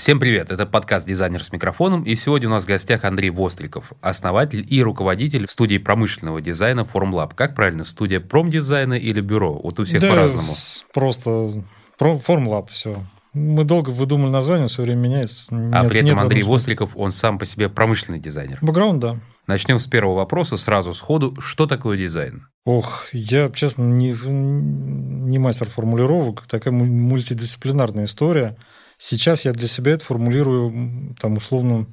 Всем привет, это подкаст «Дизайнер с микрофоном», и сегодня у нас в гостях Андрей Востриков, основатель и руководитель студии промышленного дизайна Formlab. Как правильно, студия промдизайна или бюро? Вот у всех да, по-разному. просто Formlab, все. Мы долго выдумали название, все время меняется. Нет, а при этом Андрей Востриков, он сам по себе промышленный дизайнер. Бэкграунд, да. Начнем с первого вопроса, сразу сходу. Что такое дизайн? Ох, я, честно, не, не мастер формулировок. Такая мультидисциплинарная история – Сейчас я для себя это формулирую, там, условно,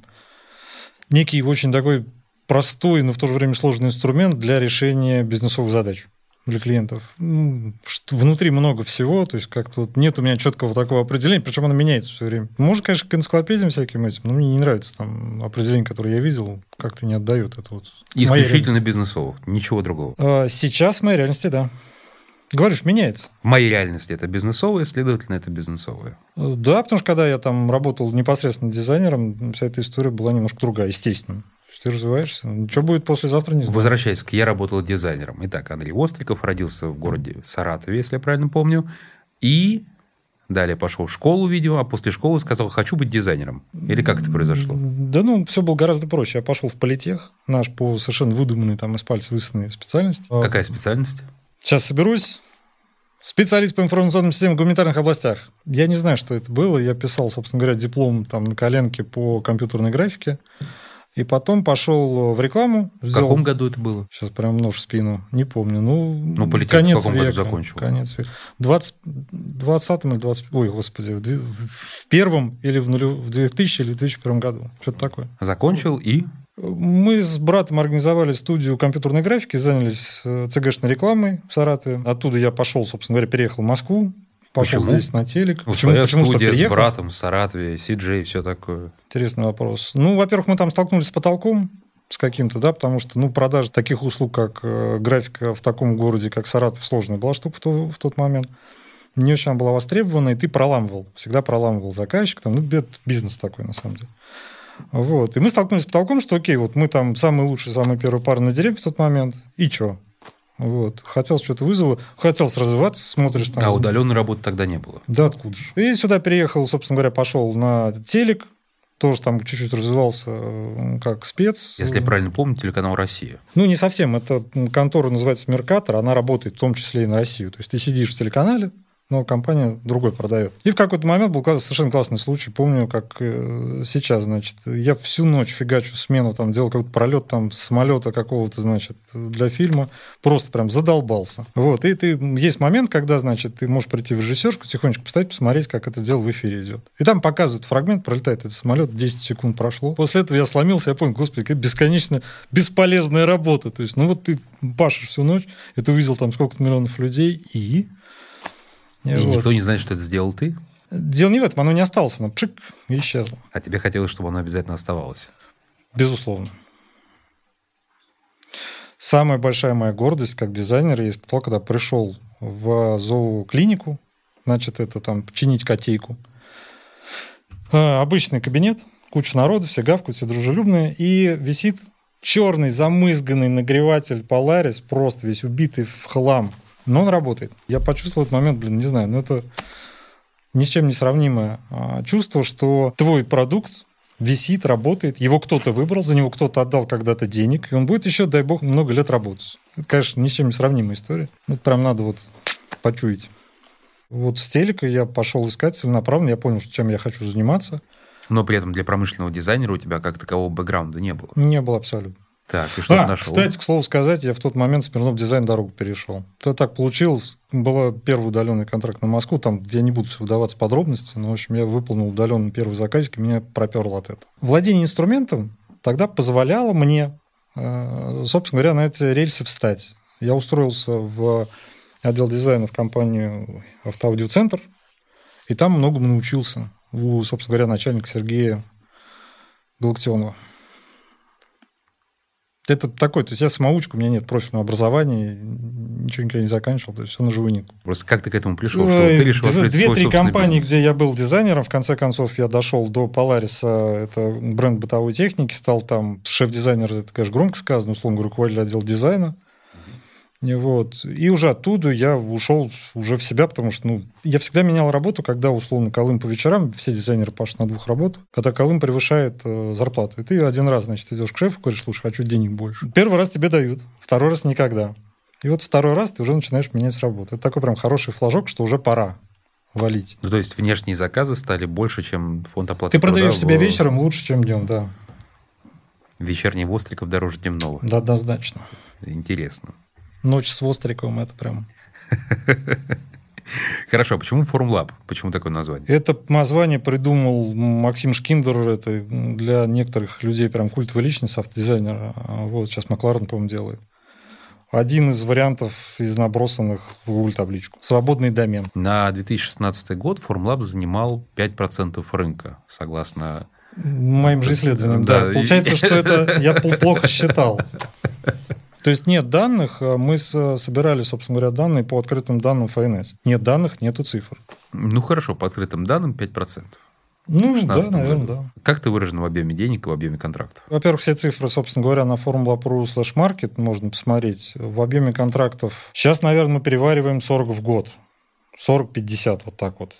некий очень такой простой, но в то же время сложный инструмент для решения бизнесовых задач для клиентов. Внутри много всего, то есть как-то вот нет у меня четкого такого определения, причем оно меняется все время. Может, конечно, к энциклопедиям всяким этим, но мне не нравится там определение, которое я видел, как-то не отдает это вот. Исключительно бизнесовых, ничего другого. А, сейчас в моей реальности, да. Говоришь, меняется. В моей реальности это бизнесовое, следовательно, это бизнесовое. Да, потому что когда я там работал непосредственно дизайнером, вся эта история была немножко другая, естественно. Ты развиваешься. Что будет послезавтра, не знаю. Возвращаясь к «Я работал дизайнером». Итак, Андрей Остриков родился в городе Саратове, если я правильно помню. И далее пошел в школу видео, а после школы сказал, хочу быть дизайнером. Или как это произошло? Да ну, все было гораздо проще. Я пошел в политех, наш по совершенно выдуманной там из пальца высосанной специальности. Какая специальность? Сейчас соберусь. Специалист по информационным системам в гуманитарных областях. Я не знаю, что это было. Я писал, собственно говоря, диплом там на коленке по компьютерной графике. И потом пошел в рекламу. В взял... каком году это было? Сейчас прям нож в спину. Не помню. Ну, ну конец в каком века. году закончил? Конец века. 20, 20 или 20... Ой, господи. В, в первом или в, нулю, в 2000 или 2001 году. Что-то такое. Закончил и? Мы с братом организовали студию компьютерной графики, занялись э, ЦГшной рекламой в Саратове. Оттуда я пошел, собственно говоря, переехал в Москву. Пошел Почему? здесь на телек. Ну, Почему? Почему студия с братом в Саратове, CJ, все такое. Интересный вопрос. Ну, во-первых, мы там столкнулись с потолком с каким-то, да, потому что, ну, продажа таких услуг, как э, графика в таком городе, как Саратов, сложная была штука в, то, в тот момент. Не очень она была востребована, и ты проламывал, всегда проламывал заказчик, там, ну, бизнес такой, на самом деле. Вот. И мы столкнулись с потолком, что окей, вот мы там самый лучший, самый первый пар на дереве в тот момент, и что? Вот. Хотел что-то вызову, хотел развиваться, смотришь там. А удаленной работы тогда не было? Да, откуда же. И сюда переехал, собственно говоря, пошел на телек, тоже там чуть-чуть развивался как спец. Если я правильно помню, телеканал «Россия». Ну, не совсем. Это контора называется «Меркатор», она работает в том числе и на Россию. То есть ты сидишь в телеканале, но компания другой продает. И в какой-то момент был совершенно классный случай. Помню, как э, сейчас, значит, я всю ночь фигачу смену, там, делал какой-то пролет там самолета какого-то, значит, для фильма. Просто прям задолбался. Вот. И ты, есть момент, когда, значит, ты можешь прийти в режиссерскую, тихонечко поставить, посмотреть, как это дело в эфире идет. И там показывают фрагмент, пролетает этот самолет, 10 секунд прошло. После этого я сломился, я понял, господи, какая бесконечно бесполезная работа. То есть, ну вот ты пашешь всю ночь, и ты увидел там сколько-то миллионов людей, и и вот. никто не знает, что это сделал ты? Дело не в этом, оно не осталось, оно пшик и исчезло. А тебе хотелось, чтобы оно обязательно оставалось? Безусловно. Самая большая моя гордость как дизайнер я испытал, когда пришел в зооклинику, значит, это там чинить котейку. А, обычный кабинет, куча народу, все гавкают, все дружелюбные, и висит черный замызганный нагреватель Polaris, просто весь убитый в хлам но он работает. Я почувствовал этот момент, блин, не знаю, но это ни с чем не сравнимое а, чувство, что твой продукт висит, работает, его кто-то выбрал, за него кто-то отдал когда-то денег, и он будет еще, дай бог, много лет работать. Это, конечно, ни с чем не сравнимая история. Это прям надо вот почуять. Вот с телека я пошел искать целенаправленно, я понял, чем я хочу заниматься. Но при этом для промышленного дизайнера у тебя как такового бэкграунда не было. Не было абсолютно. Так, и что а, нашел? Кстати, к слову сказать, я в тот момент Смирнов дизайн дорогу перешел. Это так получилось. Был первый удаленный контракт на Москву, там, где я не буду выдаваться подробности, но, в общем, я выполнил удаленный первый заказик, и меня проперло от этого. Владение инструментом тогда позволяло мне, э, собственно говоря, на эти рельсы встать. Я устроился в отдел дизайна в компанию «Автоаудиоцентр», и там многому научился у, собственно говоря, начальника Сергея Галактионова. Это такой, то есть я самоучка, у меня нет профильного образования, ничего никогда не заканчивал, то есть все на живую нитку. Просто как ты к этому пришел? Что ты решил Две-три компании, бизнес? где я был дизайнером, в конце концов я дошел до Polaris, это бренд бытовой техники, стал там шеф-дизайнер, это, конечно, громко сказано, условно руководитель отдела дизайна. Вот. И уже оттуда я ушел уже в себя, потому что ну, я всегда менял работу, когда, условно, Колым по вечерам, все дизайнеры пашут на двух работах, когда Колым превышает э, зарплату. И ты один раз, значит, идешь к шефу, говоришь, слушай, хочу денег больше. Первый раз тебе дают, второй раз никогда. И вот второй раз ты уже начинаешь менять работу. Это такой прям хороший флажок, что уже пора валить. Ну, то есть внешние заказы стали больше, чем фонд оплаты Ты продаешь себя в- вечером лучше, чем днем, да. Вечерний Востриков дороже дневного. Да, однозначно. Интересно. Ночь с Востриковым это прям... Хорошо, а почему Формлаб? Почему такое название? Это название придумал Максим Шкиндер. Это для некоторых людей прям культовая личность, автодизайнера. Вот сейчас Макларен, по-моему, делает. Один из вариантов из набросанных в Google табличку. Свободный домен. На 2016 год Формлаб занимал 5% рынка, согласно... Моим же исследованиям, да. Да, Получается, что это я пл- плохо считал. То есть нет данных, а мы с- собирали, собственно говоря, данные по открытым данным ФНС. Нет данных, нету цифр. Ну хорошо, по открытым данным 5%. Ну, да, 16 наверное, году. да. Как ты выражен в объеме денег и в объеме контрактов? Во-первых, все цифры, собственно говоря, на Formula.ru slash market можно посмотреть. В объеме контрактов сейчас, наверное, мы перевариваем 40 в год. 40-50, вот так вот.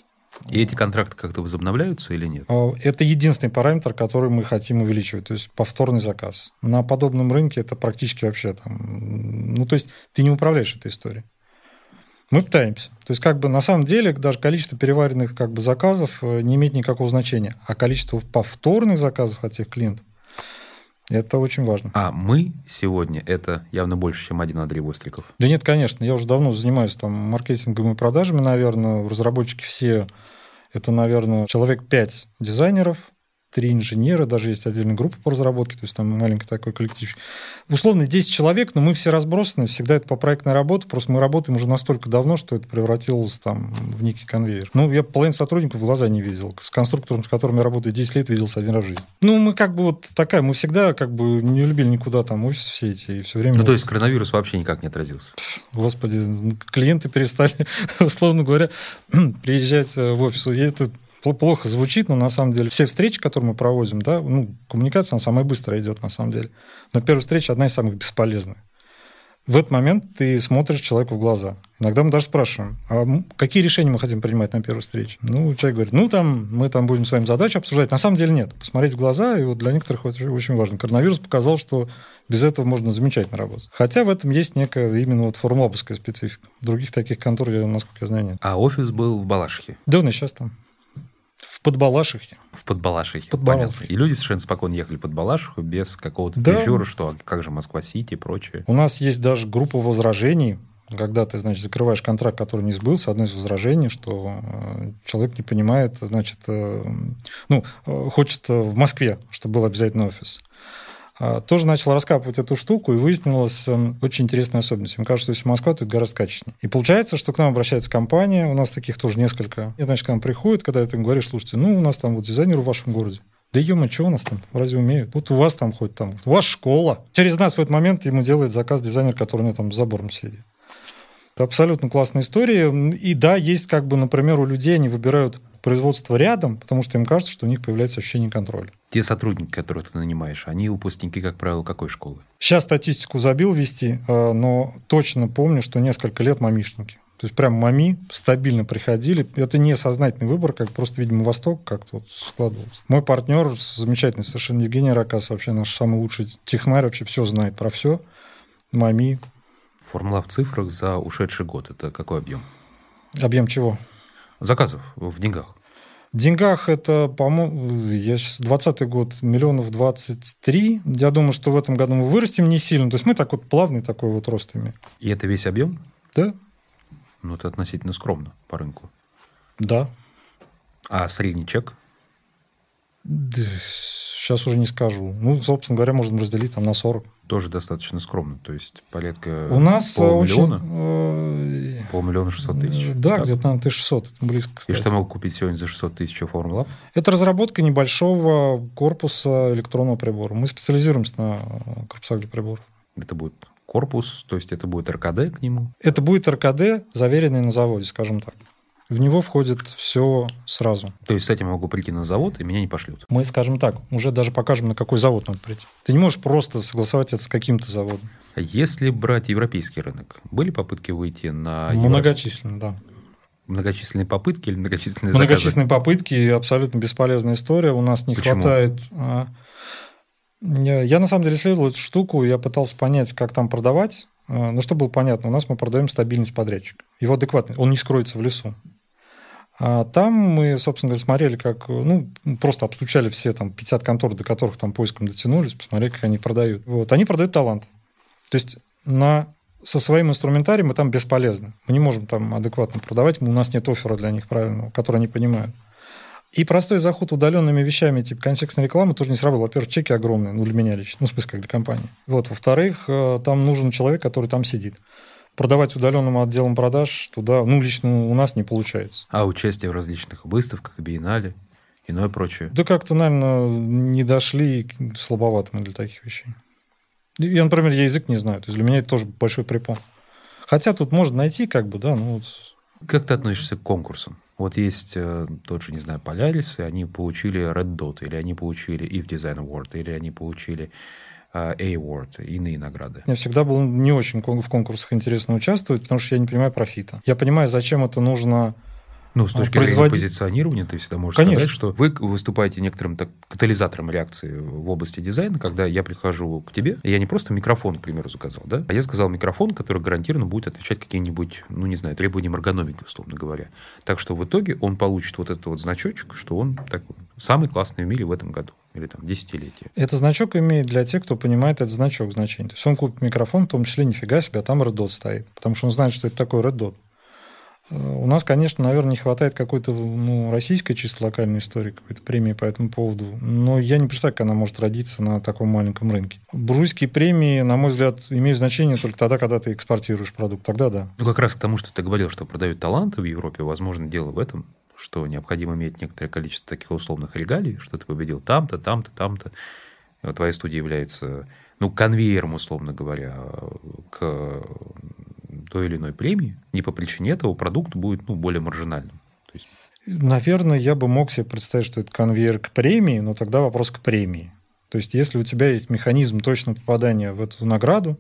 И эти контракты как-то возобновляются или нет? А, Это единственный параметр, который мы хотим увеличивать, то есть повторный заказ. На подобном рынке это практически вообще там... Ну, то есть ты не управляешь этой историей. Мы пытаемся. То есть, как бы на самом деле даже количество переваренных как бы, заказов э, не имеет никакого значения. А количество повторных заказов от тех клиентов это очень важно. А мы сегодня это явно больше, чем один Андрей Востриков. Да нет, конечно, я уже давно занимаюсь там маркетингом и продажами, наверное. Разработчики все, это, наверное, человек 5 дизайнеров, три инженера, даже есть отдельная группа по разработке, то есть там маленький такой коллектив. Условно 10 человек, но мы все разбросаны, всегда это по проектной работе, просто мы работаем уже настолько давно, что это превратилось там в некий конвейер. Ну, я половину сотрудников в глаза не видел. С конструктором, с которым я работаю 10 лет, виделся один раз в жизни. Ну, мы как бы вот такая, мы всегда как бы не любили никуда там офис все эти, и все время... Ну, то есть коронавирус вообще никак не отразился. Господи, клиенты перестали, условно говоря, приезжать э, в офис. И это плохо звучит, но на самом деле все встречи, которые мы проводим, да, ну, коммуникация, она самая быстрая идет на самом деле. Но первая встреча одна из самых бесполезных. В этот момент ты смотришь человеку в глаза. Иногда мы даже спрашиваем, а какие решения мы хотим принимать на первой встрече? Ну, человек говорит, ну, там, мы там будем с вами задачу обсуждать. На самом деле нет. Посмотреть в глаза, и вот для некоторых это очень важно. Коронавирус показал, что без этого можно замечательно работать. Хотя в этом есть некая именно вот формлабовская специфика. Других таких контор, насколько я знаю, нет. А офис был в Балашихе, Да он и сейчас там. В Подбалашихе. в Подбалашихе. Подбалашихе. понятно. И люди совершенно спокойно ехали под Балашиху без какого-то Да. прижура, что а как же Москва-Сити и прочее. У нас есть даже группа возражений, когда ты, значит, закрываешь контракт, который не сбылся, одно из возражений, что э, человек не понимает, значит, э, ну, э, хочет в Москве, чтобы был обязательно офис. А, Тоже начал раскапывать эту штуку, и выяснилась э, очень интересная особенность. Мне кажется, что Москва, это гораздо качественнее. И получается, что к нам обращается компания, у нас таких тоже несколько. И, значит, к нам приходит, когда ты им говоришь, слушайте, ну, у нас там вот дизайнер в вашем городе. Да ё что у нас там? Разве умеют? Вот у вас там хоть там. У вас школа. Через нас в этот момент ему делает заказ дизайнер, который у него там за забором сидит. Это абсолютно классная история. И да, есть как бы, например, у людей они выбирают производство рядом, потому что им кажется, что у них появляется ощущение контроля. Те сотрудники, которых ты нанимаешь, они выпускники, как правило, какой школы? Сейчас статистику забил вести, э, но точно помню, что несколько лет мамишники. То есть прям мами стабильно приходили. Это не сознательный выбор, как просто, видимо, Восток как-то вот складывался. Мой партнер, замечательный совершенно Евгений Ракас, вообще наш самый лучший технарь, вообще все знает про все. Мами. Формула в цифрах за ушедший год. Это какой объем? Объем чего? Заказов в деньгах. В деньгах это, по-моему, я сейчас 20 год, миллионов 23. Я думаю, что в этом году мы вырастем не сильно. То есть мы так вот плавный такой вот рост имеем. И это весь объем? Да? Ну, это относительно скромно по рынку. Да. А средний чек? Да, Сейчас уже не скажу. Ну, собственно говоря, можем разделить там на 40. Тоже достаточно скромно. То есть порядка У нас э, полмиллиона? очень... э, Полмиллиона шестьсот тысяч. Да, Так? где-то на 1600. Это близко, И кстати. что могу купить сегодня за 600 тысяч у Формула? Это разработка небольшого корпуса электронного прибора. Мы специализируемся на э, корпусах для приборов. Это будет корпус, то есть это будет РКД к нему. Это будет РКД, заверенный на заводе, скажем так. В него входит все сразу. То есть с этим я могу прийти на завод, и меня не пошлют? Мы, скажем так, уже даже покажем, на какой завод надо прийти. Ты не можешь просто согласовать это с каким-то заводом. Если брать европейский рынок, были попытки выйти на... Многочисленно, да. Многочисленные попытки или многочисленные Многочисленные заказы? попытки, абсолютно бесполезная история. У нас не Почему? хватает... А, я на самом деле исследовал эту штуку, я пытался понять, как там продавать. А, ну, что было понятно, у нас мы продаем стабильность подрядчика. Его адекватный, он не скроется в лесу. А там мы, собственно говоря, смотрели, как, ну, просто обстучали все там 50 контор, до которых там поиском дотянулись, посмотрели, как они продают. Вот. Они продают талант. То есть на, со своим инструментарием мы там бесполезны. Мы не можем там адекватно продавать, у нас нет оффера для них правильного, который они понимают. И простой заход удаленными вещами, типа контекстной рекламы, тоже не сработал. Во-первых, чеки огромные, ну, для меня лично, ну, в смысле, как для компании. Вот. Во-вторых, э, там нужен человек, который там сидит продавать удаленным отделом продаж туда, ну, лично у нас не получается. А участие в различных выставках, биеннале, иное прочее? Да как-то, наверное, не дошли, слабовато мы для таких вещей. Я, например, я язык не знаю, то есть для меня это тоже большой препон. Хотя тут можно найти, как бы, да, ну вот. Как ты относишься к конкурсам? Вот есть э, тот же, не знаю, Polaris, и они получили Red Dot, или они получили If Design Award, или они получили A-Award, иные награды. Мне всегда было не очень в конкурсах интересно участвовать, потому что я не понимаю профита. Я понимаю, зачем это нужно ну, с точки производить... зрения позиционирования, ты всегда можешь Конечно. сказать, что вы выступаете некоторым так, катализатором реакции в области дизайна, когда я прихожу к тебе, и я не просто микрофон, к примеру, заказал, да, а я сказал микрофон, который гарантированно будет отвечать каким-нибудь, ну, не знаю, требованиям эргономики, условно говоря. Так что в итоге он получит вот этот вот значочек, что он такой самый классный в мире в этом году или там десятилетие. Это значок имеет для тех, кто понимает этот значок значение. То есть он купит микрофон, в том числе нифига себе, а там Red Dot стоит, потому что он знает, что это такое Red Dot. У нас, конечно, наверное, не хватает какой-то ну, российской чисто локальной истории, какой-то премии по этому поводу. Но я не представляю, как она может родиться на таком маленьком рынке. Буржуйские премии, на мой взгляд, имеют значение только тогда, когда ты экспортируешь продукт. Тогда да. Ну, как раз к тому, что ты говорил, что продают таланты в Европе, возможно, дело в этом, что необходимо иметь некоторое количество таких условных регалий, что ты победил там-то, там-то, там-то. Твоя студия является ну, конвейером, условно говоря, к той или иной премии, не по причине этого продукт будет ну, более маржинальным. То есть... Наверное, я бы мог себе представить, что это конвейер к премии, но тогда вопрос к премии. То есть, если у тебя есть механизм точного попадания в эту награду,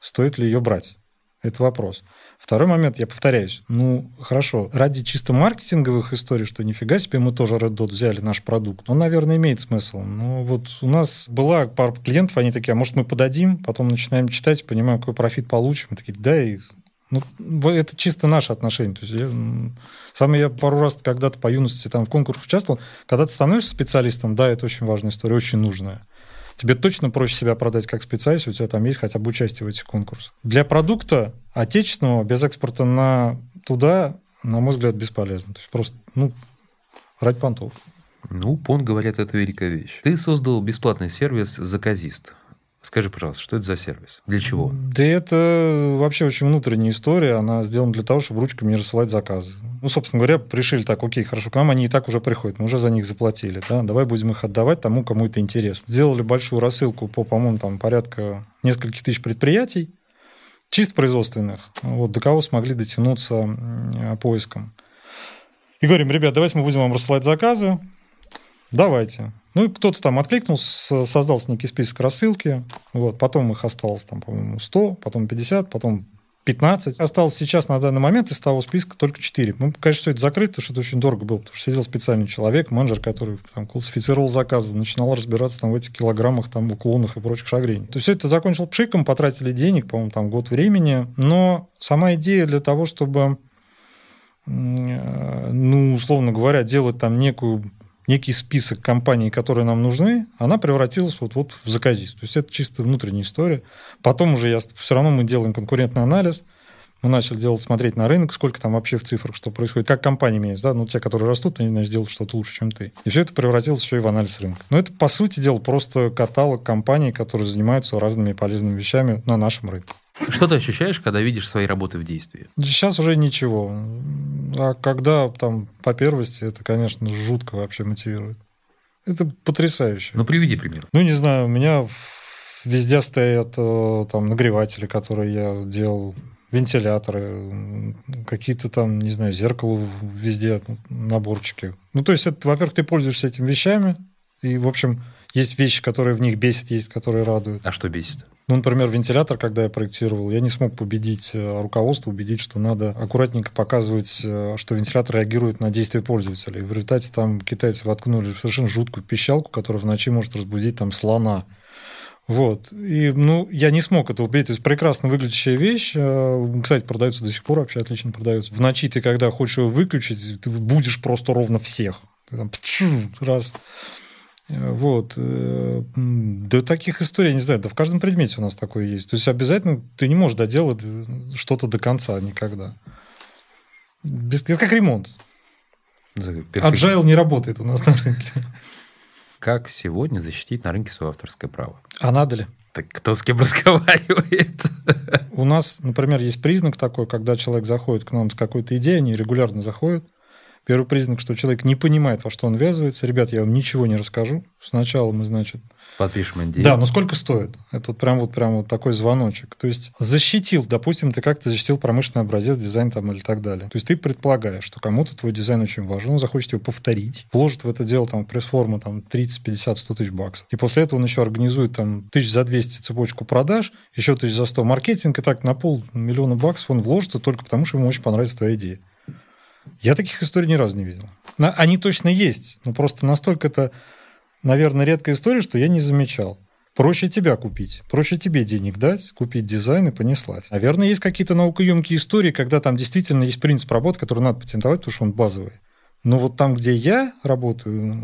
стоит ли ее брать? Это вопрос. Второй момент, я повторяюсь, ну, хорошо, ради чисто маркетинговых историй, что нифига себе, мы тоже Red Dot взяли наш продукт, он, наверное, имеет смысл. Но вот у нас была пара клиентов, они такие, а может, мы подадим, потом начинаем читать, понимаем, какой профит получим, и такие, да, и ну, это чисто наши отношения. То есть я, сам я пару раз когда-то по юности там в конкурс участвовал. Когда ты становишься специалистом, да, это очень важная история, очень нужная. Тебе точно проще себя продать как специалист, у тебя там есть хотя бы участие в этих конкурсах. Для продукта отечественного без экспорта на туда, на мой взгляд, бесполезно. То есть просто, ну, рать понтов. Ну, пон, говорят, это великая вещь. Ты создал бесплатный сервис «Заказист». Скажи, пожалуйста, что это за сервис? Для чего? Да это вообще очень внутренняя история. Она сделана для того, чтобы ручками не рассылать заказы. Ну, собственно говоря, решили так, окей, хорошо, к нам они и так уже приходят, мы уже за них заплатили, да, давай будем их отдавать тому, кому это интересно. Сделали большую рассылку по, по-моему, там порядка нескольких тысяч предприятий, чисто производственных, вот, до кого смогли дотянуться поиском. И говорим, ребят, давайте мы будем вам рассылать заказы, давайте. Ну, и кто-то там откликнулся, создался некий список рассылки. Вот. Потом их осталось, там, по-моему, 100, потом 50, потом 15. Осталось сейчас на данный момент из того списка только 4. Мы, конечно, все это закрыто, потому что это очень дорого было, потому что сидел специальный человек, менеджер, который там, классифицировал заказы, начинал разбираться там, в этих килограммах, там, уклонах и прочих шагрений. То все это закончил пшиком, потратили денег, по-моему, там год времени, но сама идея для того, чтобы э, ну, условно говоря, делать там некую некий список компаний, которые нам нужны, она превратилась вот, вот в заказист. То есть это чисто внутренняя история. Потом уже я, все равно мы делаем конкурентный анализ, мы начали делать, смотреть на рынок, сколько там вообще в цифрах, что происходит, как компании меняются, да, ну, те, которые растут, они, значит, делают что-то лучше, чем ты. И все это превратилось еще и в анализ рынка. Но это, по сути дела, просто каталог компаний, которые занимаются разными полезными вещами на нашем рынке. Что ты ощущаешь, когда видишь свои работы в действии? Сейчас уже ничего. А когда там по первости, это, конечно, жутко вообще мотивирует. Это потрясающе. Ну, приведи пример. Ну, не знаю, у меня везде стоят э, там нагреватели, которые я делал вентиляторы, какие-то там, не знаю, зеркало везде, наборчики. Ну, то есть, это, во-первых, ты пользуешься этими вещами, и, в общем, есть вещи, которые в них бесят, есть, которые радуют. А что бесит? Ну, например, вентилятор, когда я проектировал, я не смог победить э, руководство, убедить, что надо аккуратненько показывать, э, что вентилятор реагирует на действия пользователя. И в результате там китайцы воткнули совершенно жуткую пищалку, которая в ночи может разбудить там слона. Вот. И, ну, я не смог это убедить. То есть, прекрасно выглядящая вещь. Э, кстати, продается до сих пор, вообще отлично продается. В ночи ты, когда хочешь его выключить, ты будешь просто ровно всех. Ты там, раз вот. Э, да таких историй, я не знаю, да в каждом предмете у нас такое есть. То есть обязательно ты не можешь доделать что-то до конца никогда. Без, это как ремонт. Agile не работает у нас на рынке. Как сегодня защитить на рынке свое авторское право? А надо ли? Так кто с кем разговаривает? У нас, например, есть признак такой, когда человек заходит к нам с какой-то идеей, они регулярно заходят, Первый признак, что человек не понимает, во что он ввязывается. Ребят, я вам ничего не расскажу. Сначала мы, значит... Подпишем NDA. Да, но сколько стоит? Это вот прям вот, прям вот такой звоночек. То есть защитил, допустим, ты как-то защитил промышленный образец, дизайн там или так далее. То есть ты предполагаешь, что кому-то твой дизайн очень важен, он захочет его повторить, вложит в это дело там пресс-форму там 30, 50, 100 тысяч баксов. И после этого он еще организует там тысяч за 200 цепочку продаж, еще тысяч за 100 маркетинг, и так на полмиллиона баксов он вложится только потому, что ему очень понравится твоя идея. Я таких историй ни разу не видел. Они точно есть, но просто настолько это, наверное, редкая история, что я не замечал. Проще тебя купить, проще тебе денег дать, купить дизайн и понеслась. Наверное, есть какие-то наукоемкие истории, когда там действительно есть принцип работы, который надо патентовать, потому что он базовый. Но вот там, где я работаю,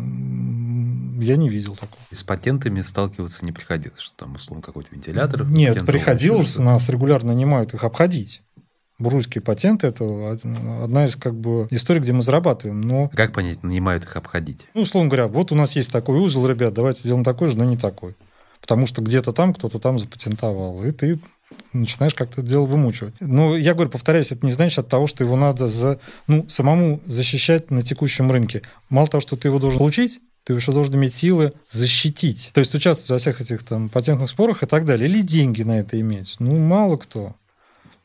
я не видел такого. И с патентами сталкиваться не приходилось, что там, условно, какой-то вентилятор? Нет, приходилось, нас регулярно нанимают их обходить буржуйские патенты – это одна из как бы историй, где мы зарабатываем. Но... Как понять, нанимают их обходить? Ну, условно говоря, вот у нас есть такой узел, ребят, давайте сделаем такой же, но не такой. Потому что где-то там кто-то там запатентовал, и ты начинаешь как-то это дело вымучивать. Но я говорю, повторяюсь, это не значит от того, что его надо за, ну, самому защищать на текущем рынке. Мало того, что ты его должен получить, ты еще должен иметь силы защитить. То есть участвовать во всех этих там патентных спорах и так далее. Или деньги на это иметь. Ну, мало кто.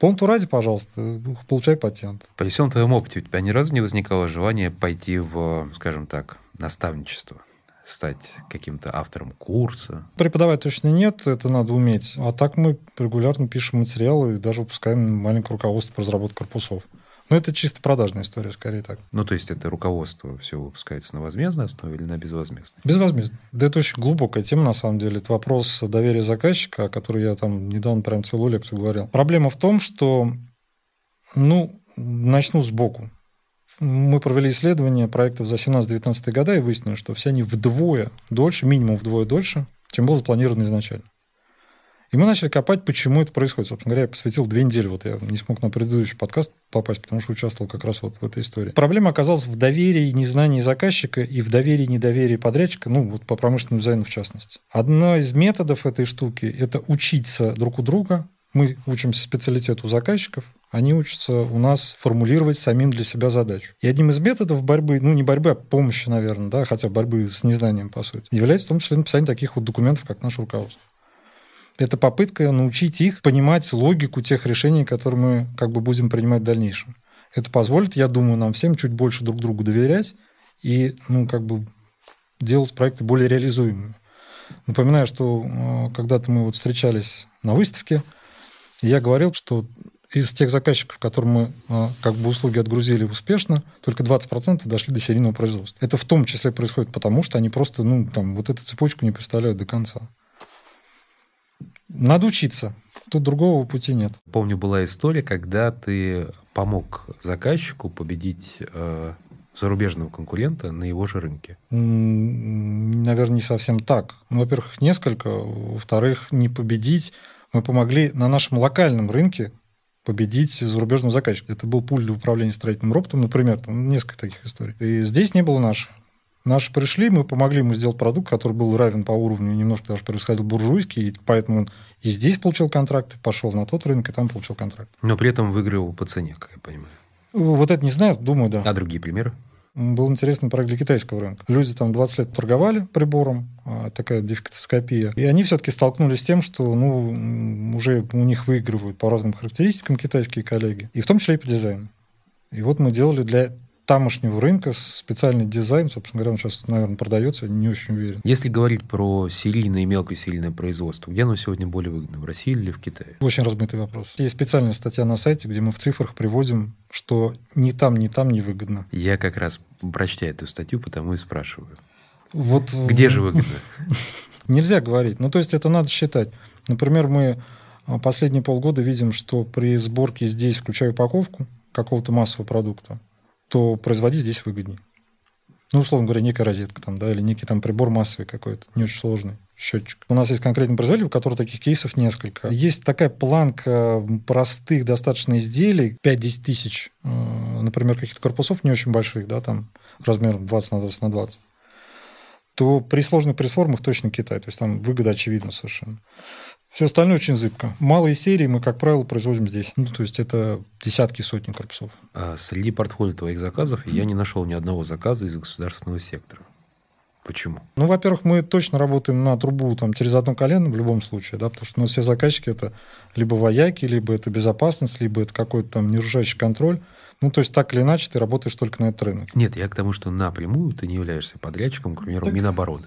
Полнту ради, пожалуйста, получай патент. По всем твоему опыте у тебя ни разу не возникало желания пойти в, скажем так, наставничество? стать каким-то автором курса? Преподавать точно нет, это надо уметь. А так мы регулярно пишем материалы и даже выпускаем маленькое руководство по разработке корпусов. Ну, это чисто продажная история, скорее так. Ну, то есть это руководство все выпускается на возмездной основе или на безвозмездной? Безвозмездно. Да это очень глубокая тема, на самом деле. Это вопрос доверия заказчика, о котором я там недавно прям целую лекцию говорил. Проблема в том, что, ну, начну сбоку. Мы провели исследование проектов за 17-19 года и выяснили, что все они вдвое дольше, минимум вдвое дольше, чем было запланировано изначально. И мы начали копать, почему это происходит. Собственно говоря, я посвятил две недели. Вот я не смог на предыдущий подкаст попасть, потому что участвовал как раз вот в этой истории. Проблема оказалась в доверии и незнании заказчика и в доверии и недоверии подрядчика, ну, вот по промышленному дизайну в частности. Одно из методов этой штуки – это учиться друг у друга. Мы учимся специалитету заказчиков, они учатся у нас формулировать самим для себя задачу. И одним из методов борьбы, ну не борьбы, а помощи, наверное, да, хотя борьбы с незнанием, по сути, является в том числе написание таких вот документов, как наше руководство. Это попытка научить их понимать логику тех решений, которые мы как бы будем принимать в дальнейшем. Это позволит, я думаю, нам всем чуть больше друг другу доверять и, ну, как бы делать проекты более реализуемыми. Напоминаю, что э, когда-то мы вот встречались на выставке, я говорил, что из тех заказчиков, которым мы э, как бы услуги отгрузили успешно, только 20% дошли до серийного производства. Это в том числе происходит потому, что они просто, ну, там, вот эту цепочку не представляют до конца. Надо учиться. Тут другого пути нет. Помню, была история, когда ты помог заказчику победить э, зарубежного конкурента на его же рынке. Наверное, не совсем так. Ну, во-первых, несколько. Во-вторых, не победить. Мы помогли на нашем локальном рынке победить зарубежного заказчика. Это был пуль для управления строительным роботом, например, там несколько таких историй. И здесь не было наших. Наши пришли, мы помогли ему сделать продукт, который был равен по уровню, немножко даже превосходил буржуйский, и поэтому он и здесь получил контракт, пошел на тот рынок, и там получил контракт. Но при этом выиграл по цене, как я понимаю. Вот это не знаю, думаю, да. А другие примеры? Был интересный проект для китайского рынка. Люди там 20 лет торговали прибором, а, такая дефектоскопия. И они все-таки столкнулись с тем, что ну, уже у них выигрывают по разным характеристикам китайские коллеги, и в том числе и по дизайну. И вот мы делали для тамошнего рынка специальный дизайн, собственно говоря, он сейчас, наверное, продается, не очень уверен. Если говорить про серийное и мелкосерийное производство, где оно сегодня более выгодно, в России или в Китае? Очень размытый вопрос. Есть специальная статья на сайте, где мы в цифрах приводим, что ни там, ни там не выгодно. Я как раз, прочтя эту статью, потому и спрашиваю. Вот, Где же выгодно? Нельзя говорить. Ну, то есть это надо считать. Например, мы а, последние полгода видим, что при сборке здесь, включая упаковку какого-то массового продукта, то производить здесь выгоднее. Ну, условно говоря, некая розетка там, да, или некий там прибор массовый какой-то, не очень сложный счетчик. У нас есть конкретный производитель, у которого таких кейсов несколько. Есть такая планка простых достаточно изделий, 5-10 тысяч, э, например, каких-то корпусов не очень больших, да, там размером 20 на 20 на 20, то при сложных пресс-формах точно Китай. То есть там выгода очевидна совершенно. Все остальное очень зыбко. Малые серии мы, как правило, производим здесь. Ну, то есть это десятки, сотни корпусов. А среди портфолио твоих заказов я не нашел ни одного заказа из государственного сектора. Почему? Ну, во-первых, мы точно работаем на трубу там, через одно колено в любом случае, да, потому что ну, все заказчики это либо вояки, либо это безопасность, либо это какой-то там нерушающий контроль. Ну, то есть так или иначе ты работаешь только на этот рынок. Нет, я к тому, что напрямую ты не являешься подрядчиком, к примеру, так... Минобороны.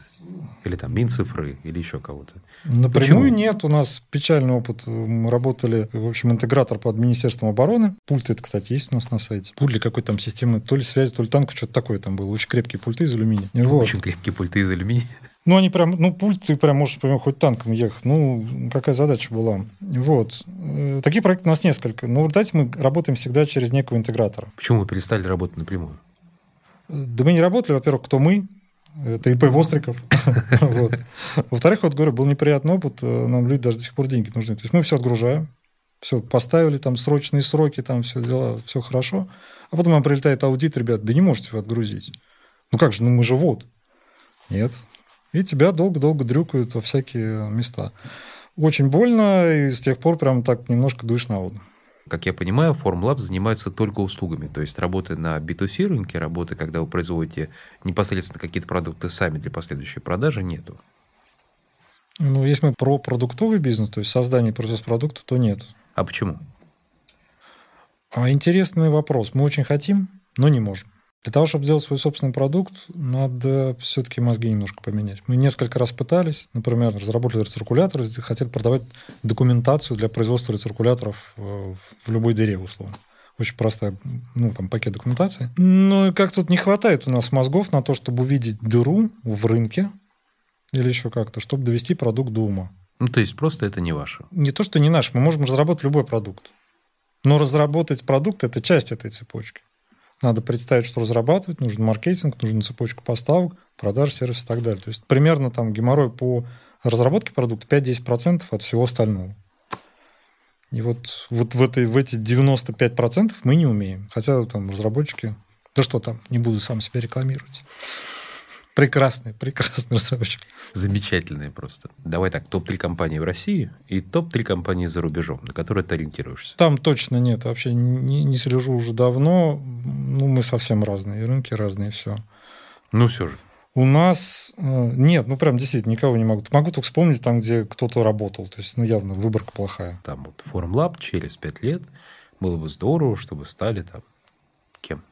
Или там Минцифры, или еще кого-то. Напрямую Почему? нет. У нас печальный опыт. Мы работали, в общем, интегратор под Министерством обороны. Пульт это, кстати, есть у нас на сайте. Пульт для какой-то там системы, то ли связи, то ли танка, что-то такое там было. Очень крепкие пульты из алюминия. Вот. Очень крепкие пульты из алюминия. Ну, они прям, ну, пульт ты прям можешь, прям, хоть танком ехать. Ну, какая задача была. Вот. Э, таких проектов у нас несколько. Но в результате мы работаем всегда через некого интегратора. Почему вы перестали работать напрямую? Да мы не работали, во-первых, кто мы, это ИП Востриков. Во-вторых, вот говорю, был неприятный опыт, э, нам люди даже до сих пор деньги нужны. То есть мы все отгружаем, все поставили, там срочные сроки, там все дела, все хорошо. А потом нам прилетает аудит, ребят, да не можете вы отгрузить. Ну как же, ну мы же вот. Нет, и тебя долго-долго дрюкают во всякие места. Очень больно, и с тех пор прям так немножко дуешь на воду. Как я понимаю, Formlab занимается только услугами. То есть работы на B2C рынке, работы, когда вы производите непосредственно какие-то продукты сами для последующей продажи, нету. Ну, если мы про продуктовый бизнес, то есть создание и производство продукта, то нет. А почему? А интересный вопрос. Мы очень хотим, но не можем. Для того, чтобы сделать свой собственный продукт, надо все-таки мозги немножко поменять. Мы несколько раз пытались, например, разработали рециркулятор, хотели продавать документацию для производства рециркуляторов э, в любой дыре, условно. Очень простая, ну, там, пакет документации. Ну, и как тут не хватает у нас мозгов на то, чтобы увидеть дыру в рынке или еще как-то, чтобы довести продукт до ума. Ну, то есть просто это не ваше? Не то, что не наш. Мы можем разработать любой продукт. Но разработать продукт – это часть этой цепочки. Надо представить, что разрабатывать, нужен маркетинг, нужна цепочка поставок, продаж, сервис и так далее. То есть примерно там геморрой по разработке продукта 5-10% от всего остального. И вот, вот в, этой, в эти 95% мы не умеем. Хотя там разработчики... Да что там, не буду сам себя рекламировать. Прекрасный, прекрасный разработчик. Замечательные просто. Давай так, топ-3 компании в России и топ-3 компании за рубежом, на которые ты ориентируешься. Там точно нет. Вообще не, не слежу уже давно. Ну, мы совсем разные. Рынки разные, все. Ну, все же. У нас э, нет, ну прям действительно никого не могу. Могу только вспомнить там, где кто-то работал. То есть, ну явно выборка плохая. Там вот Formlab через 5 лет было бы здорово, чтобы стали там кем?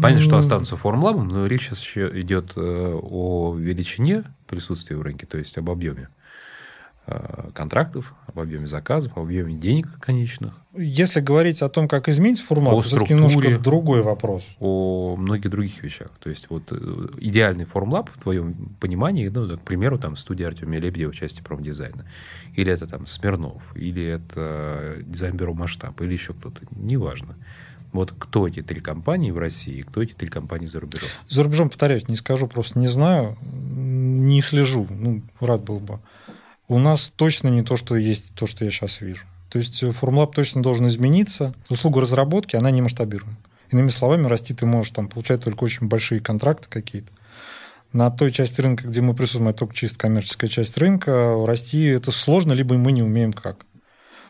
Понятно, что останутся формлабом, но речь сейчас еще идет э, о величине присутствия в рынке, то есть об объеме э, контрактов, об объеме заказов, об объеме денег конечных. Если говорить о том, как изменить формат, это все-таки немножко другой вопрос. О многих других вещах. То есть вот э, идеальный формлаб в твоем понимании, ну, к примеру, там студия Артемия Лебедева в части промдизайна. Или это там Смирнов, или это дизайн-бюро Масштаб, или еще кто-то. Неважно. Вот кто эти три компании в России, кто эти три компании за рубежом? За рубежом, повторяюсь, не скажу, просто не знаю, не слежу, ну, рад был бы. У нас точно не то, что есть то, что я сейчас вижу. То есть Formlab точно должен измениться. Услуга разработки, она не масштабируема. Иными словами, расти ты можешь там получать только очень большие контракты какие-то. На той части рынка, где мы присутствуем, это только чисто коммерческая часть рынка, расти это сложно, либо мы не умеем как.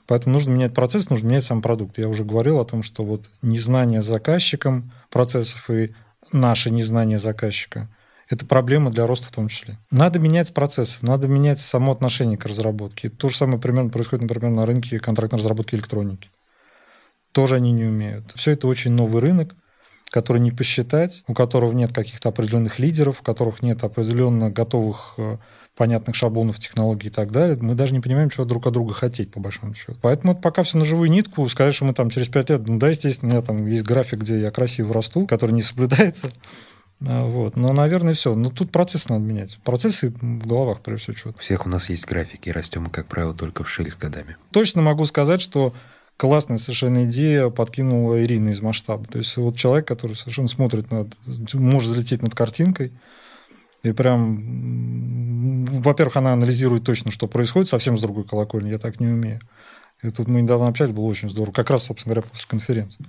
Поэтому нужно менять процесс, нужно менять сам продукт. Я уже говорил о том, что вот незнание заказчиком процессов и наше незнание заказчика. Это проблема для роста в том числе. Надо менять процессы, надо менять само отношение к разработке. То же самое примерно происходит, например, на рынке контрактной разработки электроники. Тоже они не умеют. Все это очень новый рынок, который не посчитать, у которого нет каких-то определенных лидеров, у которых нет определенно готовых э, понятных шаблонов, технологий и так далее, мы даже не понимаем, что друг от друга хотеть, по большому счету. Поэтому это пока все на живую нитку. Сказать, что мы там через пять лет, ну да, естественно, у меня там есть график, где я красиво расту, который не соблюдается. А, вот. Но, наверное, все. Но тут процессы надо менять. Процессы в головах, прежде всего, что У всех у нас есть графики, и растем, как правило, только в шире с годами. Точно могу сказать, что классная совершенно идея подкинула Ирина из масштаба. То есть вот человек, который совершенно смотрит над, может залететь над картинкой, и прям, во-первых, она анализирует точно, что происходит, совсем с другой колокольни, я так не умею. И тут мы недавно общались, было очень здорово, как раз, собственно говоря, после конференции.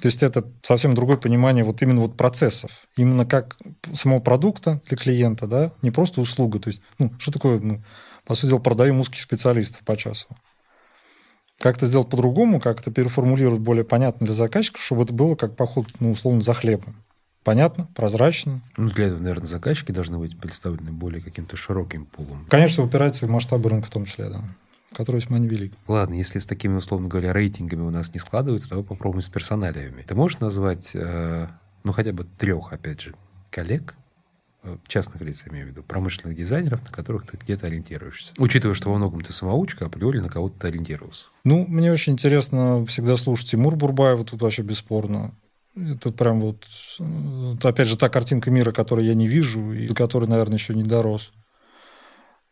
То есть это совсем другое понимание вот именно вот процессов, именно как самого продукта для клиента, да, не просто услуга. То есть, ну, что такое, ну, по сути дела, продаем узких специалистов по часу. Как это сделать по-другому, как это переформулировать более понятно для заказчика, чтобы это было как поход, ну, условно, за хлебом. Понятно, прозрачно. Ну, для этого, наверное, заказчики должны быть представлены более каким-то широким пулом. Конечно, упирается в масштабы рынка в том числе, да который весьма невелик. Ладно, если с такими, условно говоря, рейтингами у нас не складывается, давай попробуем с персоналиями. Ты можешь назвать, э, ну, хотя бы трех, опять же, коллег, э, частных лиц, я имею в виду, промышленных дизайнеров, на которых ты где-то ориентируешься. Учитывая, что во многом ты самоучка, априори на кого-то ориентировался. Ну, мне очень интересно всегда слушать Тимур Бурбаева, тут вообще бесспорно. Это прям вот, это, опять же, та картинка мира, которую я не вижу, и до которой, наверное, еще не дорос.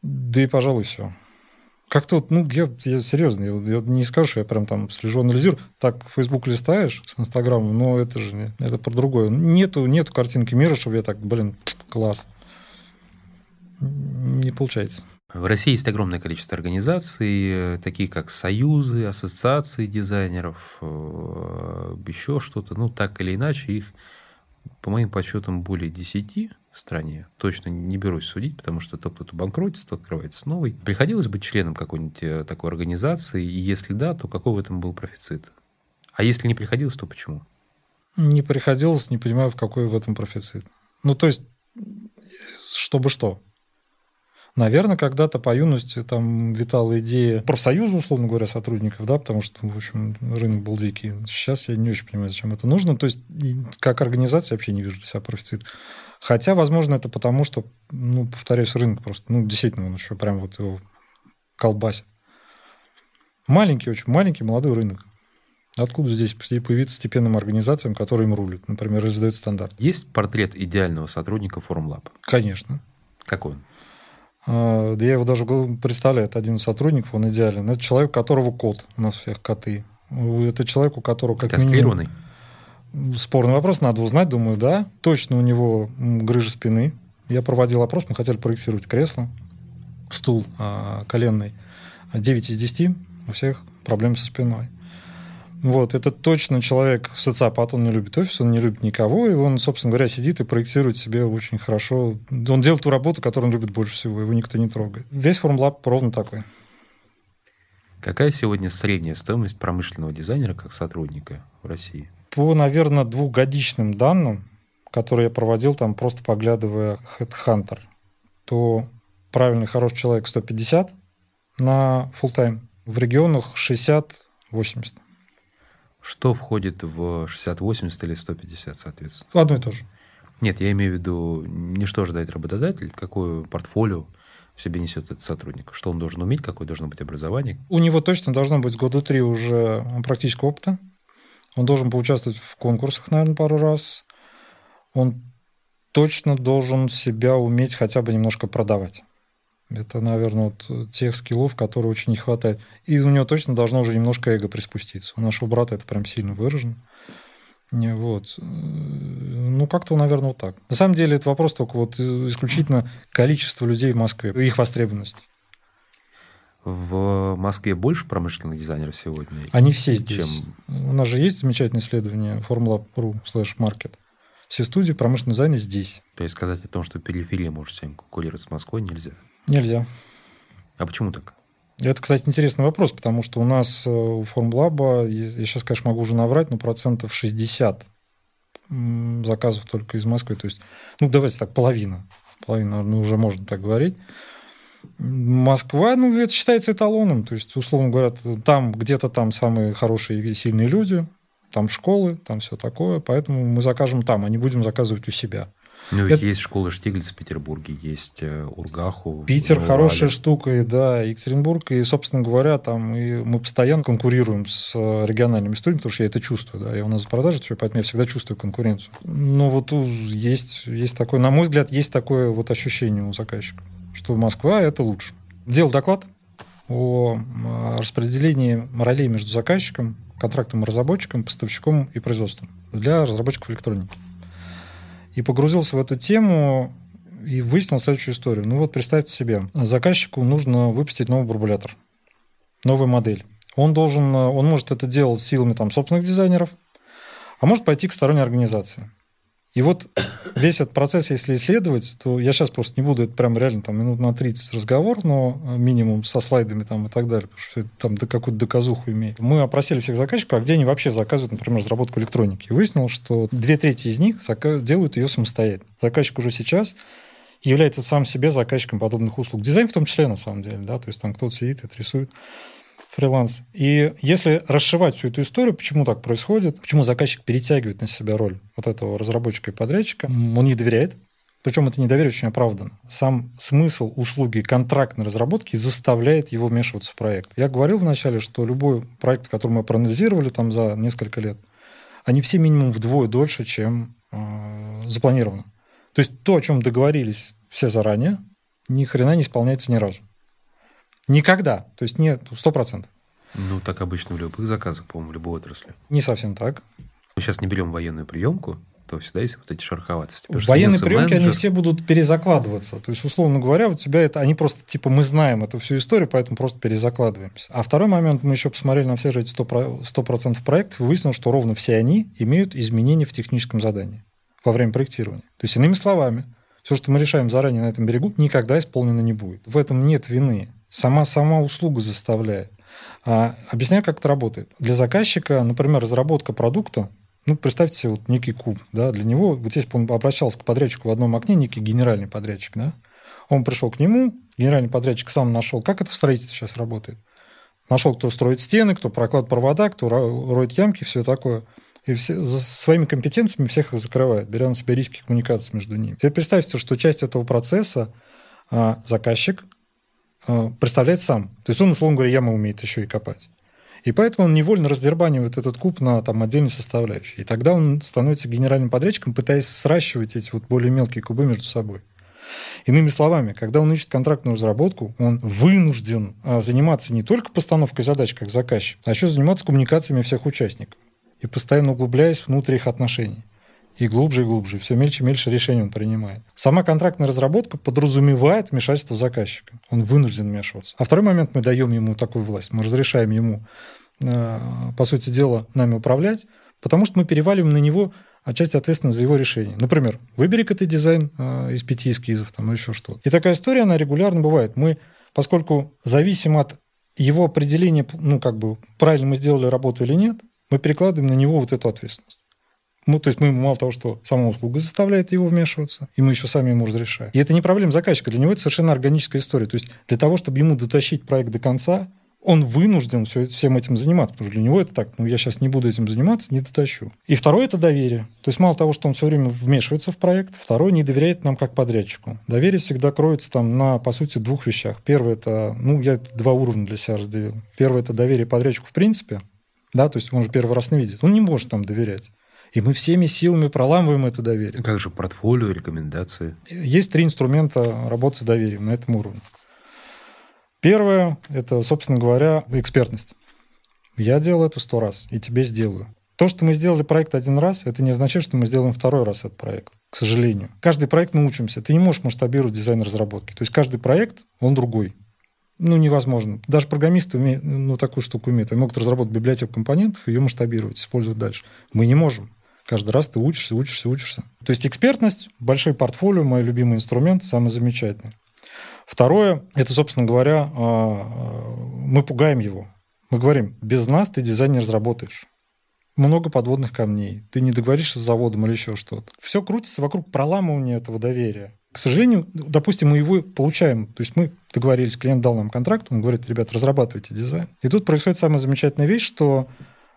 Да и, пожалуй, все. Как-то вот, ну, я, я серьезно, я, я не скажу, что я прям там слежу, анализирую. Так, Facebook листаешь с Инстаграмом, но это же это про другое. Нету, нету картинки мира, чтобы я так, блин, класс. Не получается. В России есть огромное количество организаций, э, такие как союзы, ассоциации дизайнеров, э, еще что-то. Ну, так или иначе, их, по моим подсчетам, более десяти в стране. Точно не берусь судить, потому что тот, кто банкротится, тот открывается новый. Приходилось быть членом какой-нибудь э, такой организации? И если да, то какой в этом был профицит? А если не приходилось, то почему? Не приходилось, не понимаю, в какой в этом профицит. Ну, то есть, чтобы что? Наверное, когда-то по юности там витала идея профсоюза, условно говоря, сотрудников, да, потому что, в общем, рынок был дикий. Сейчас я не очень понимаю, зачем это нужно. То есть, как организация вообще не вижу для себя профицит. Хотя, возможно, это потому, что, ну, повторяюсь, рынок просто, ну, действительно, он еще прям вот его колбасит. Маленький, очень маленький молодой рынок. Откуда здесь появиться степенным организациям, которые им рулят, например, издают стандарт? Есть портрет идеального сотрудника Formlab? Конечно. Какой он? А, да я его даже представляю, это один из сотрудников, он идеален. Это человек, у которого кот, у нас всех коты. Это человек, у которого как Кастрированный? Минимум, Спорный вопрос, надо узнать, думаю, да. Точно у него грыжа спины. Я проводил опрос, мы хотели проектировать кресло, стул а, коленный. 9 из 10 у всех проблемы со спиной. Вот, это точно человек социопат, он не любит офис, он не любит никого, и он, собственно говоря, сидит и проектирует себе очень хорошо. Он делает ту работу, которую он любит больше всего, его никто не трогает. Весь формлаб ровно такой. Какая сегодня средняя стоимость промышленного дизайнера как сотрудника в России? По, наверное, двухгодичным данным, которые я проводил, там просто поглядывая Headhunter, то правильный, хороший человек 150 на full time в регионах 60-80. Что входит в 60-80 или 150, соответственно? Одно и то же. Нет, я имею в виду, не что ожидает работодатель, какое портфолио в себе несет этот сотрудник, что он должен уметь, какое должно быть образование. У него точно должно быть года три уже практического опыта, он должен поучаствовать в конкурсах, наверное, пару раз. Он точно должен себя уметь хотя бы немножко продавать. Это, наверное, вот тех скиллов, которые очень не хватает. И у него точно должно уже немножко эго приспуститься. У нашего брата это прям сильно выражено. Вот. Ну, как-то, наверное, вот так. На самом деле, это вопрос только вот исключительно количества людей в Москве, их востребованность. В Москве больше промышленных дизайнеров сегодня? Они все здесь. Чем... У нас же есть замечательное исследование Formula.ru slash market. Все студии промышленного дизайна здесь. То есть сказать о том, что периферия может сегодня конкурировать с Москвой, нельзя? Нельзя. А почему так? Это, кстати, интересный вопрос, потому что у нас э, у Формлаба, я сейчас, конечно, могу уже наврать, но процентов 60 заказов только из Москвы. То есть, ну, давайте так, половина. Половина, ну, уже можно так говорить. Москва, ну, это считается эталоном. То есть, условно говоря, там где-то там самые хорошие и сильные люди, там школы, там все такое. Поэтому мы закажем там, а не будем заказывать у себя. Но ведь это... есть школа Штиглиц в Петербурге, есть э, Ургаху. Питер хорошая штука, и да, Екатеринбург, и, собственно говоря, там и мы постоянно конкурируем с э, региональными студиями, потому что я это чувствую, да, я у нас за продажи, поэтому я всегда чувствую конкуренцию. Но вот есть, есть такое, на мой взгляд, есть такое вот ощущение у заказчика, что Москва – это лучше. Делал доклад о распределении ролей между заказчиком, контрактным разработчиком, поставщиком и производством для разработчиков электроники и погрузился в эту тему и выяснил следующую историю. Ну вот представьте себе, заказчику нужно выпустить новый бурбулятор, новую модель. Он должен, он может это делать силами там, собственных дизайнеров, а может пойти к сторонней организации. И вот весь этот процесс, если исследовать, то я сейчас просто не буду, это прям реально там минут на 30 разговор, но минимум со слайдами там и так далее, потому что это там до какую-то доказуху имеет. Мы опросили всех заказчиков, а где они вообще заказывают, например, разработку электроники. И выяснилось, что две трети из них делают ее самостоятельно. Заказчик уже сейчас является сам себе заказчиком подобных услуг. Дизайн в том числе, на самом деле, да, то есть там кто-то сидит и рисует фриланс. И если расшивать всю эту историю, почему так происходит, почему заказчик перетягивает на себя роль вот этого разработчика и подрядчика, он не доверяет, причем это недоверие очень оправдано. Сам смысл услуги контрактной разработки заставляет его вмешиваться в проект. Я говорил вначале, что любой проект, который мы проанализировали там за несколько лет, они все минимум вдвое дольше, чем э, запланировано. То есть то, о чем договорились все заранее, ни хрена не исполняется ни разу. Никогда. То есть нет, сто процентов. Ну, так обычно в любых заказах, по-моему, в любой отрасли. Не совсем так. Мы сейчас не берем военную приемку, то всегда есть вот эти шероховатости. В военной приемке менеджер... они все будут перезакладываться. То есть, условно говоря, у тебя это, они просто, типа, мы знаем эту всю историю, поэтому просто перезакладываемся. А второй момент, мы еще посмотрели на все же эти 100%, 100 проектов, и выяснилось, что ровно все они имеют изменения в техническом задании во время проектирования. То есть, иными словами, все, что мы решаем заранее на этом берегу, никогда исполнено не будет. В этом нет вины Сама, сама услуга заставляет. А, объясняю, как это работает. Для заказчика, например, разработка продукта, ну, представьте себе вот некий куб, да, для него, вот здесь он обращался к подрядчику в одном окне, некий генеральный подрядчик, да, он пришел к нему, генеральный подрядчик сам нашел, как это в строительстве сейчас работает. Нашел, кто строит стены, кто прокладывает провода, кто роет ямки, все такое. И все, за своими компетенциями всех их закрывает, беря на себя риски коммуникации между ними. Теперь представьте, что часть этого процесса а, заказчик представлять сам. То есть он, условно говоря, ямы умеет еще и копать. И поэтому он невольно раздербанивает этот куб на там, отдельные составляющие. И тогда он становится генеральным подрядчиком, пытаясь сращивать эти вот более мелкие кубы между собой. Иными словами, когда он ищет контрактную разработку, он вынужден а, заниматься не только постановкой задач как заказчик, а еще заниматься коммуникациями всех участников и постоянно углубляясь внутрь их отношений и глубже и глубже, все мельче и мельче решений он принимает. Сама контрактная разработка подразумевает вмешательство заказчика. Он вынужден вмешиваться. А второй момент, мы даем ему такую власть. Мы разрешаем ему, э, по сути дела, нами управлять, потому что мы переваливаем на него отчасти ответственность за его решение. Например, выбери-ка ты дизайн э, из пяти эскизов там, еще что-то. И такая история, она регулярно бывает. Мы, поскольку зависим от его определения, ну, как бы, правильно мы сделали работу или нет, мы перекладываем на него вот эту ответственность. Ну, то есть мы мало того, что сама услуга заставляет его вмешиваться, и мы еще сами ему разрешаем. И это не проблема заказчика, для него это совершенно органическая история. То есть для того, чтобы ему дотащить проект до конца, он вынужден все, всем этим заниматься, потому что для него это так, ну я сейчас не буду этим заниматься, не дотащу. И второе – это доверие. То есть мало того, что он все время вмешивается в проект, второе – не доверяет нам как подрядчику. Доверие всегда кроется там на, по сути, двух вещах. Первое – это, ну я два уровня для себя разделил. Первое – это доверие подрядчику в принципе, да, то есть он же первый раз не видит, он не может там доверять. И мы всеми силами проламываем это доверие. Как же портфолио, рекомендации? Есть три инструмента работы с доверием на этом уровне. Первое – это, собственно говоря, экспертность. Я делал это сто раз, и тебе сделаю. То, что мы сделали проект один раз, это не означает, что мы сделаем второй раз этот проект, к сожалению. Каждый проект мы учимся. Ты не можешь масштабировать дизайн разработки. То есть каждый проект, он другой. Ну, невозможно. Даже программисты умеют, ну, такую штуку умеют. Они могут разработать библиотеку компонентов и ее масштабировать, использовать дальше. Мы не можем. Каждый раз ты учишься, учишься, учишься. То есть экспертность, большой портфолио, мой любимый инструмент, самый замечательный. Второе, это, собственно говоря, а, а, мы пугаем его. Мы говорим, без нас ты дизайн не разработаешь. много подводных камней, ты не договоришься с заводом или еще что-то. Все крутится вокруг проламывания этого доверия. К сожалению, допустим, мы его получаем. То есть мы договорились, клиент дал нам контракт, он говорит, ребят, разрабатывайте дизайн. И тут происходит самая замечательная вещь, что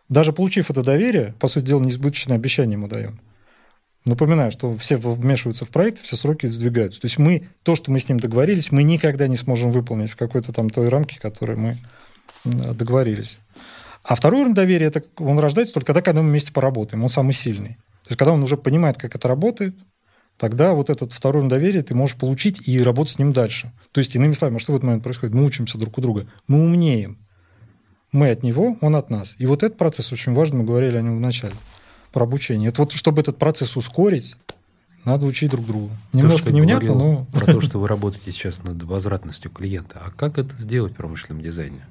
даже получив это доверие, по сути дела, неизбыточное обещание мы даем. Напоминаю, что все вмешиваются в проект, все сроки сдвигаются. То есть мы, то, что мы с ним договорились, мы никогда не сможем выполнить в какой-то там той рамке, которой мы договорились. А второй уровень доверия, это он рождается только тогда, когда мы вместе поработаем. Он самый сильный. То есть, когда он уже понимает, как это работает, тогда вот этот второй уровень доверия ты можешь получить и работать с ним дальше. То есть, иными словами, что в этот момент происходит? Мы учимся друг у друга. Мы умнеем. Мы от него, он от нас. И вот этот процесс очень важен, мы говорили о нем в начале, про обучение. Это вот, чтобы этот процесс ускорить, надо учить друг друга. Немножко то, невнятно, но... Про то, что вы работаете сейчас над возвратностью клиента. А как это сделать в промышленном дизайне?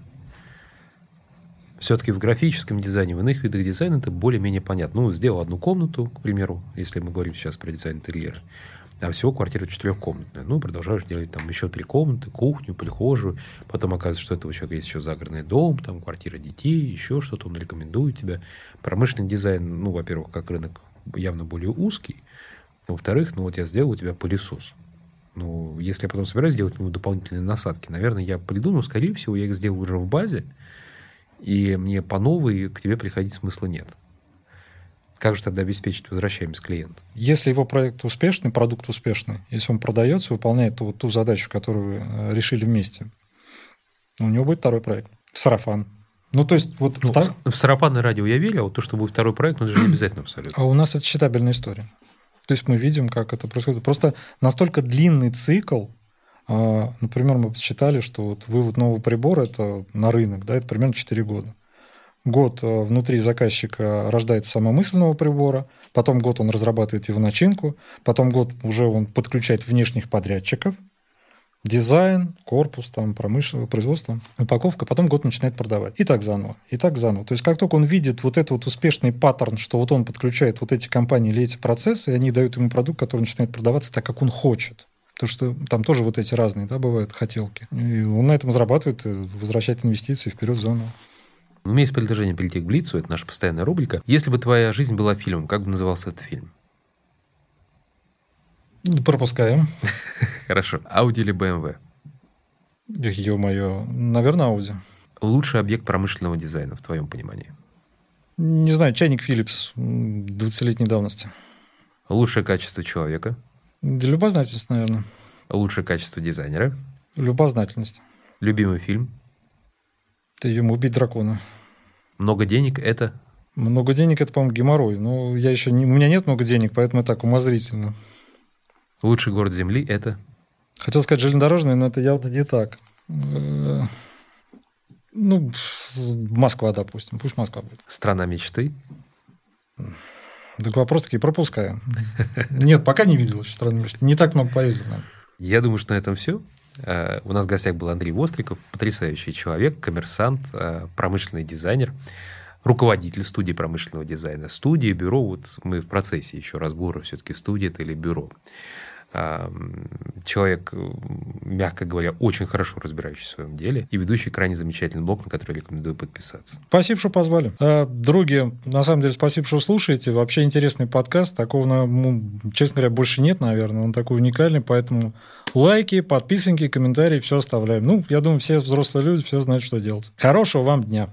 Все-таки в графическом дизайне, в иных видах дизайна это более-менее понятно. Ну, сделал одну комнату, к примеру, если мы говорим сейчас про дизайн интерьера. А всего квартира четырехкомнатная. Ну, продолжаешь делать там еще три комнаты, кухню, прихожую. Потом оказывается, что у этого человека есть еще загородный дом, там квартира детей, еще что-то. Он рекомендует тебя. Промышленный дизайн, ну, во-первых, как рынок явно более узкий. Во-вторых, ну, вот я сделал у тебя пылесос. Ну, если я потом собираюсь сделать ему дополнительные насадки, наверное, я приду, но, скорее всего, я их сделаю уже в базе, и мне по новой к тебе приходить смысла нет. Как же тогда обеспечить возвращаемость клиента? Если его проект успешный, продукт успешный, если он продается, выполняет ту, ту задачу, которую вы э, решили вместе, у него будет второй проект. Сарафан. Ну, то есть, вот... Ну, втор... В сарафанное радио я верю, а вот то, что будет второй проект, ну, это же не обязательно абсолютно. А у нас это считабельная история. То есть мы видим, как это происходит. Просто настолько длинный цикл, а, например, мы посчитали, что вот вывод нового прибора это на рынок, да, это примерно 4 года. Год а, внутри заказчика рождается нового прибора, потом год он разрабатывает его начинку, потом год уже он подключает внешних подрядчиков, дизайн, корпус, там, промышленное производство, упаковка, потом год начинает продавать. И так заново, и так заново. То есть, как только он видит вот этот вот успешный паттерн, что вот он подключает вот эти компании или эти процессы, и они дают ему продукт, который начинает продаваться так, как он хочет. Потому что там тоже вот эти разные, да, бывают хотелки. И он на этом зарабатывает, возвращает инвестиции вперед заново. У меня есть предложение перейти к Блицу, это наша постоянная рубрика. Если бы твоя жизнь была фильмом, как бы назывался этот фильм? Ну, пропускаем. Хорошо. Ауди или БМВ? Ё-моё, наверное, Ауди. Лучший объект промышленного дизайна, в твоем понимании? Не знаю, чайник Philips 20-летней давности. Лучшее качество человека? Любознательность, наверное. Лучшее качество дизайнера? Любознательность. Любимый фильм? Ты ему убить дракона. Много денег это? Много денег это, по-моему, геморрой. Но я еще не... У меня нет много денег, поэтому так умозрительно. Лучший город Земли это? Хотел сказать железнодорожный, но это явно не так. Ну, Москва, допустим. Пусть Москва будет. Страна мечты? Так вопрос таки пропускаем. Нет, пока не видел еще страны мечты. Не так много поездил. Я думаю, что на этом все. Э, у нас в гостях был Андрей Востриков, потрясающий человек, коммерсант, э, промышленный дизайнер, руководитель студии промышленного дизайна. Студия, бюро, вот мы в процессе еще разбора, все-таки студия это или бюро человек, мягко говоря, очень хорошо разбирающийся в своем деле и ведущий крайне замечательный блог, на который рекомендую подписаться. Спасибо, что позвали. А, други, на самом деле, спасибо, что слушаете. Вообще интересный подкаст. Такого, честно говоря, больше нет, наверное. Он такой уникальный, поэтому лайки, подписанки, комментарии, все оставляем. Ну, я думаю, все взрослые люди, все знают, что делать. Хорошего вам дня.